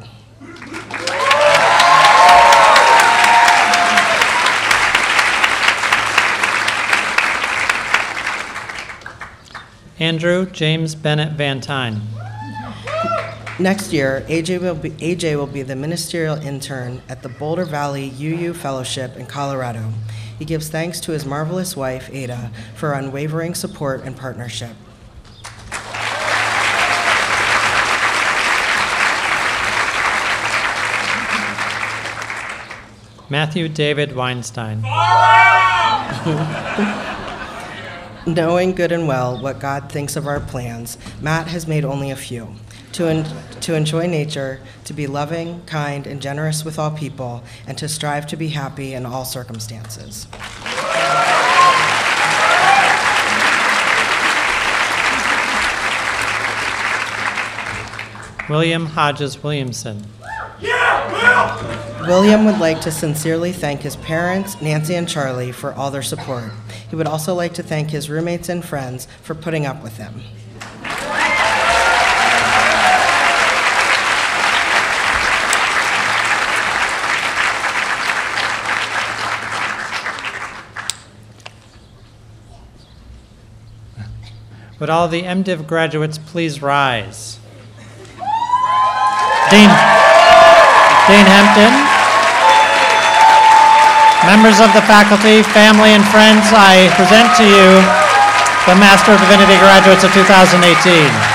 Andrew James Bennett Van Tyne. Next year, AJ will, be, AJ will be the ministerial intern at the Boulder Valley UU Fellowship in Colorado. He gives thanks to his marvelous wife, Ada, for unwavering support and partnership. Matthew David Weinstein. Knowing good and well what God thinks of our plans, Matt has made only a few. To, en- to enjoy nature, to be loving, kind, and generous with all people, and to strive to be happy in all circumstances. William Hodges Williamson. Yeah, Will! William would like to sincerely thank his parents, Nancy and Charlie, for all their support. He would also like to thank his roommates and friends for putting up with him. Would all the MDiv graduates please rise? Dean, Dean Hempton, members of the faculty, family, and friends, I present to you the Master of Divinity graduates of 2018.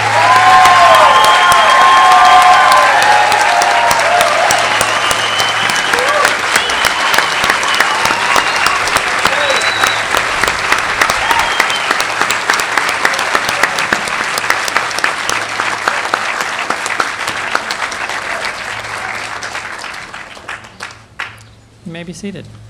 Seated.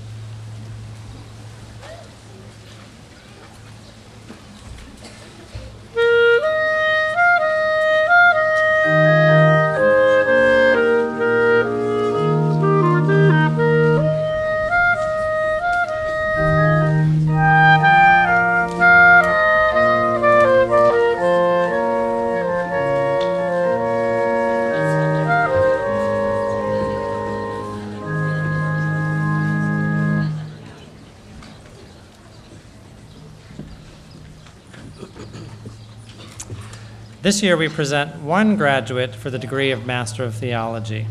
This year, we present one graduate for the degree of Master of Theology.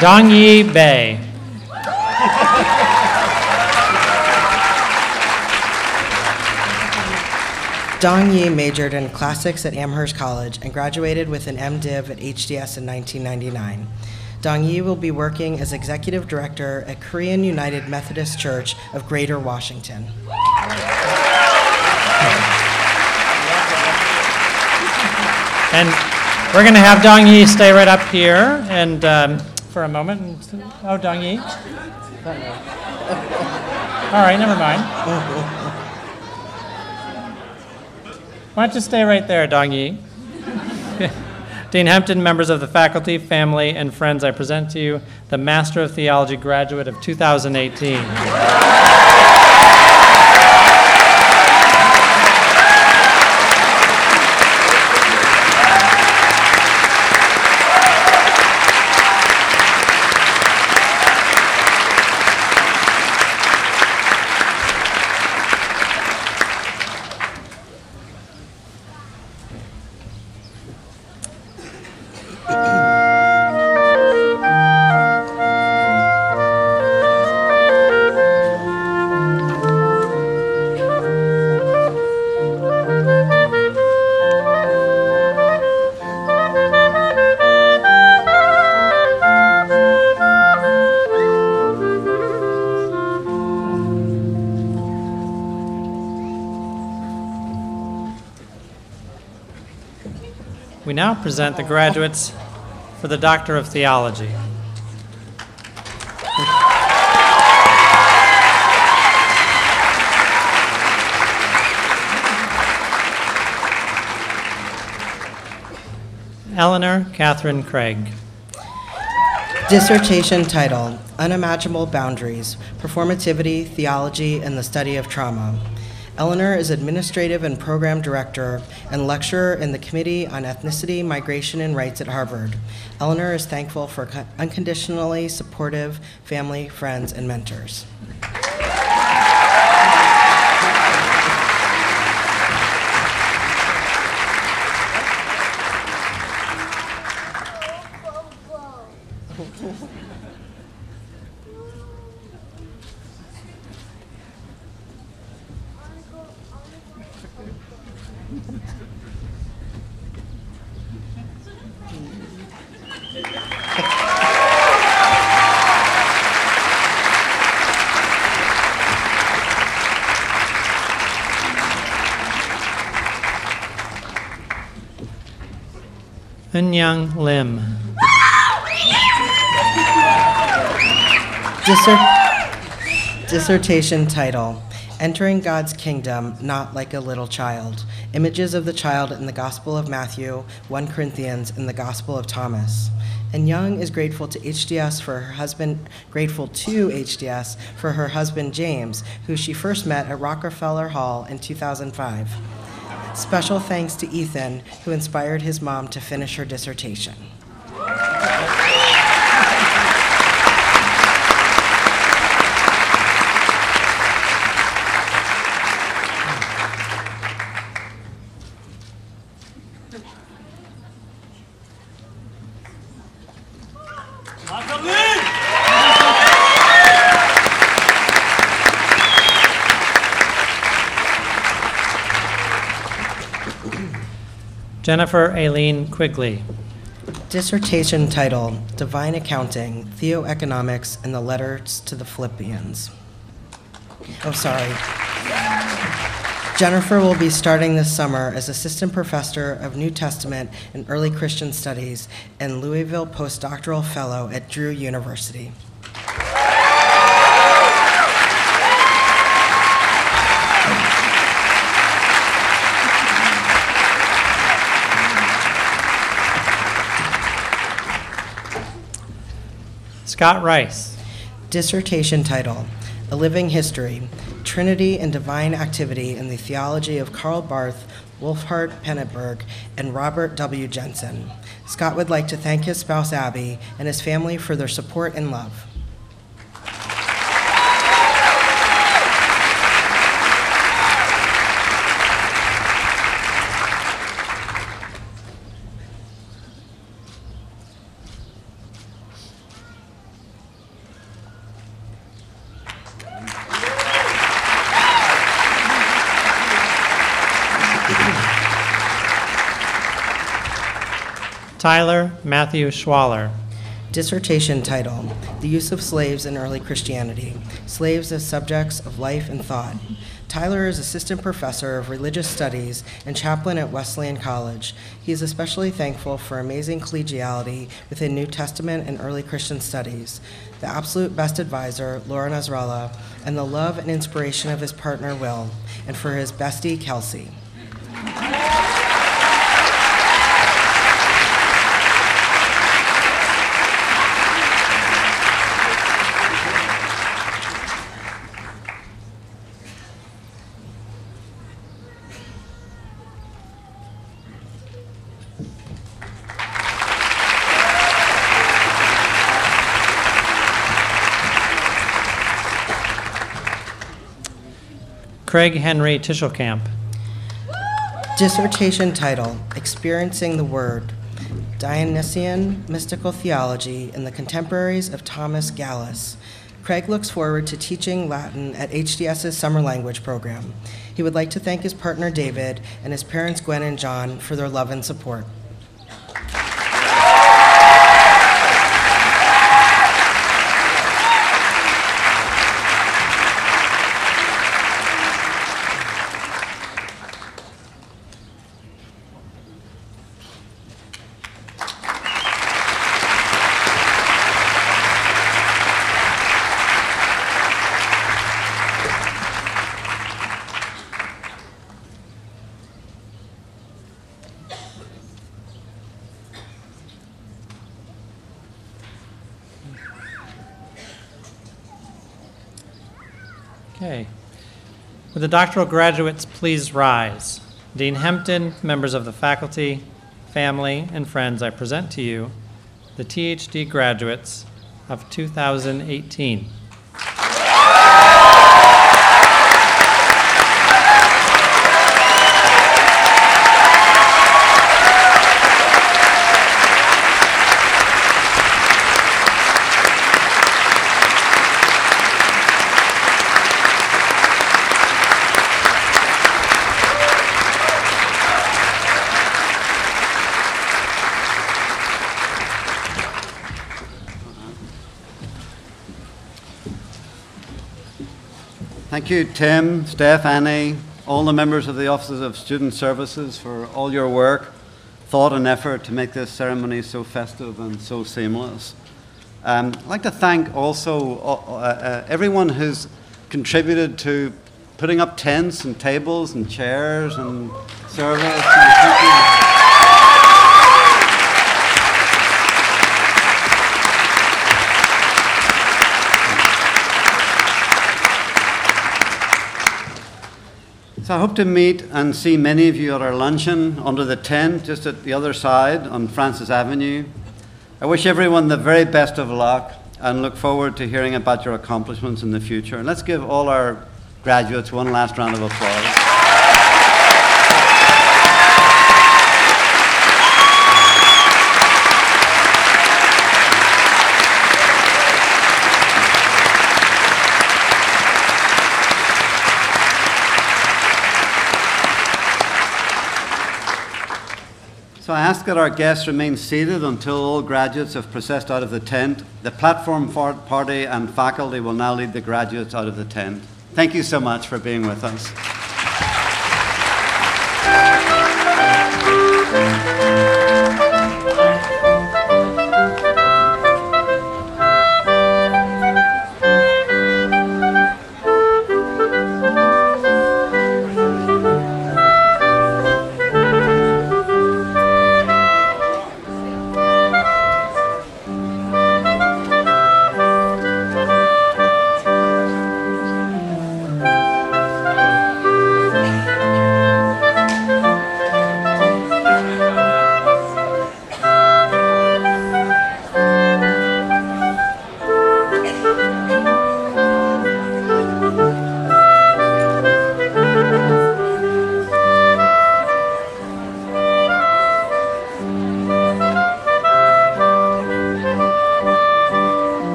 Don, Yi Bei. Dong Yi majored in classics at Amherst College and graduated with an MDiv at HDS in 1999. Dong Yi will be working as executive director at Korean United Methodist Church of Greater Washington. And we're going to have Dong Yi stay right up here and um, for a moment. Oh, Dong Yi. All right, never mind. Why don't you stay right there, Dong Yi? Dean Hempton, members of the faculty, family, and friends, I present to you the Master of Theology graduate of 2018. Present the graduates for the Doctor of Theology. Eleanor Catherine Craig. Dissertation title Unimaginable Boundaries Performativity, Theology, and the Study of Trauma. Eleanor is Administrative and Program Director and lecturer in the Committee on Ethnicity, Migration, and Rights at Harvard. Eleanor is thankful for unconditionally supportive family, friends, and mentors. Eunyoung Lim. Dissert- dissertation title Entering God's Kingdom Not Like a Little Child Images of the Child in the Gospel of Matthew, 1 Corinthians, and the Gospel of Thomas. Eunyoung is grateful to HDS for her husband, grateful to HDS for her husband James, who she first met at Rockefeller Hall in 2005. Special thanks to Ethan, who inspired his mom to finish her dissertation. Jennifer Aileen Quigley. Dissertation title Divine Accounting, Theoeconomics, and the Letters to the Philippians. Oh, sorry. Jennifer will be starting this summer as Assistant Professor of New Testament and Early Christian Studies and Louisville Postdoctoral Fellow at Drew University. Scott Rice. Dissertation title A Living History Trinity and Divine Activity in the Theology of Karl Barth, Wolfhart Pannenberg, and Robert W. Jenson. Scott would like to thank his spouse Abby and his family for their support and love. Tyler Matthew Schwaller. Dissertation title The Use of Slaves in Early Christianity Slaves as Subjects of Life and Thought. Tyler is Assistant Professor of Religious Studies and Chaplain at Wesleyan College. He is especially thankful for amazing collegiality within New Testament and early Christian studies, the absolute best advisor, Laura Nasrallah, and the love and inspiration of his partner, Will, and for his bestie, Kelsey. Craig Henry Tischelkamp. Dissertation title Experiencing the Word Dionysian Mystical Theology in the Contemporaries of Thomas Gallus. Craig looks forward to teaching Latin at HDS's summer language program. He would like to thank his partner David and his parents Gwen and John for their love and support. Okay. Would the doctoral graduates please rise? Dean Hempton, members of the faculty, family, and friends, I present to you the THD graduates of 2018. Thank you, Tim, Steph, Annie, all the members of the Offices of Student Services for all your work, thought, and effort to make this ceremony so festive and so seamless. Um, I'd like to thank also uh, uh, everyone who's contributed to putting up tents and tables and chairs and service. And So I hope to meet and see many of you at our luncheon under the tent just at the other side on Francis Avenue. I wish everyone the very best of luck and look forward to hearing about your accomplishments in the future. And let's give all our graduates one last round of applause. So I ask that our guests remain seated until all graduates have processed out of the tent. The platform for- party and faculty will now lead the graduates out of the tent. Thank you so much for being with us.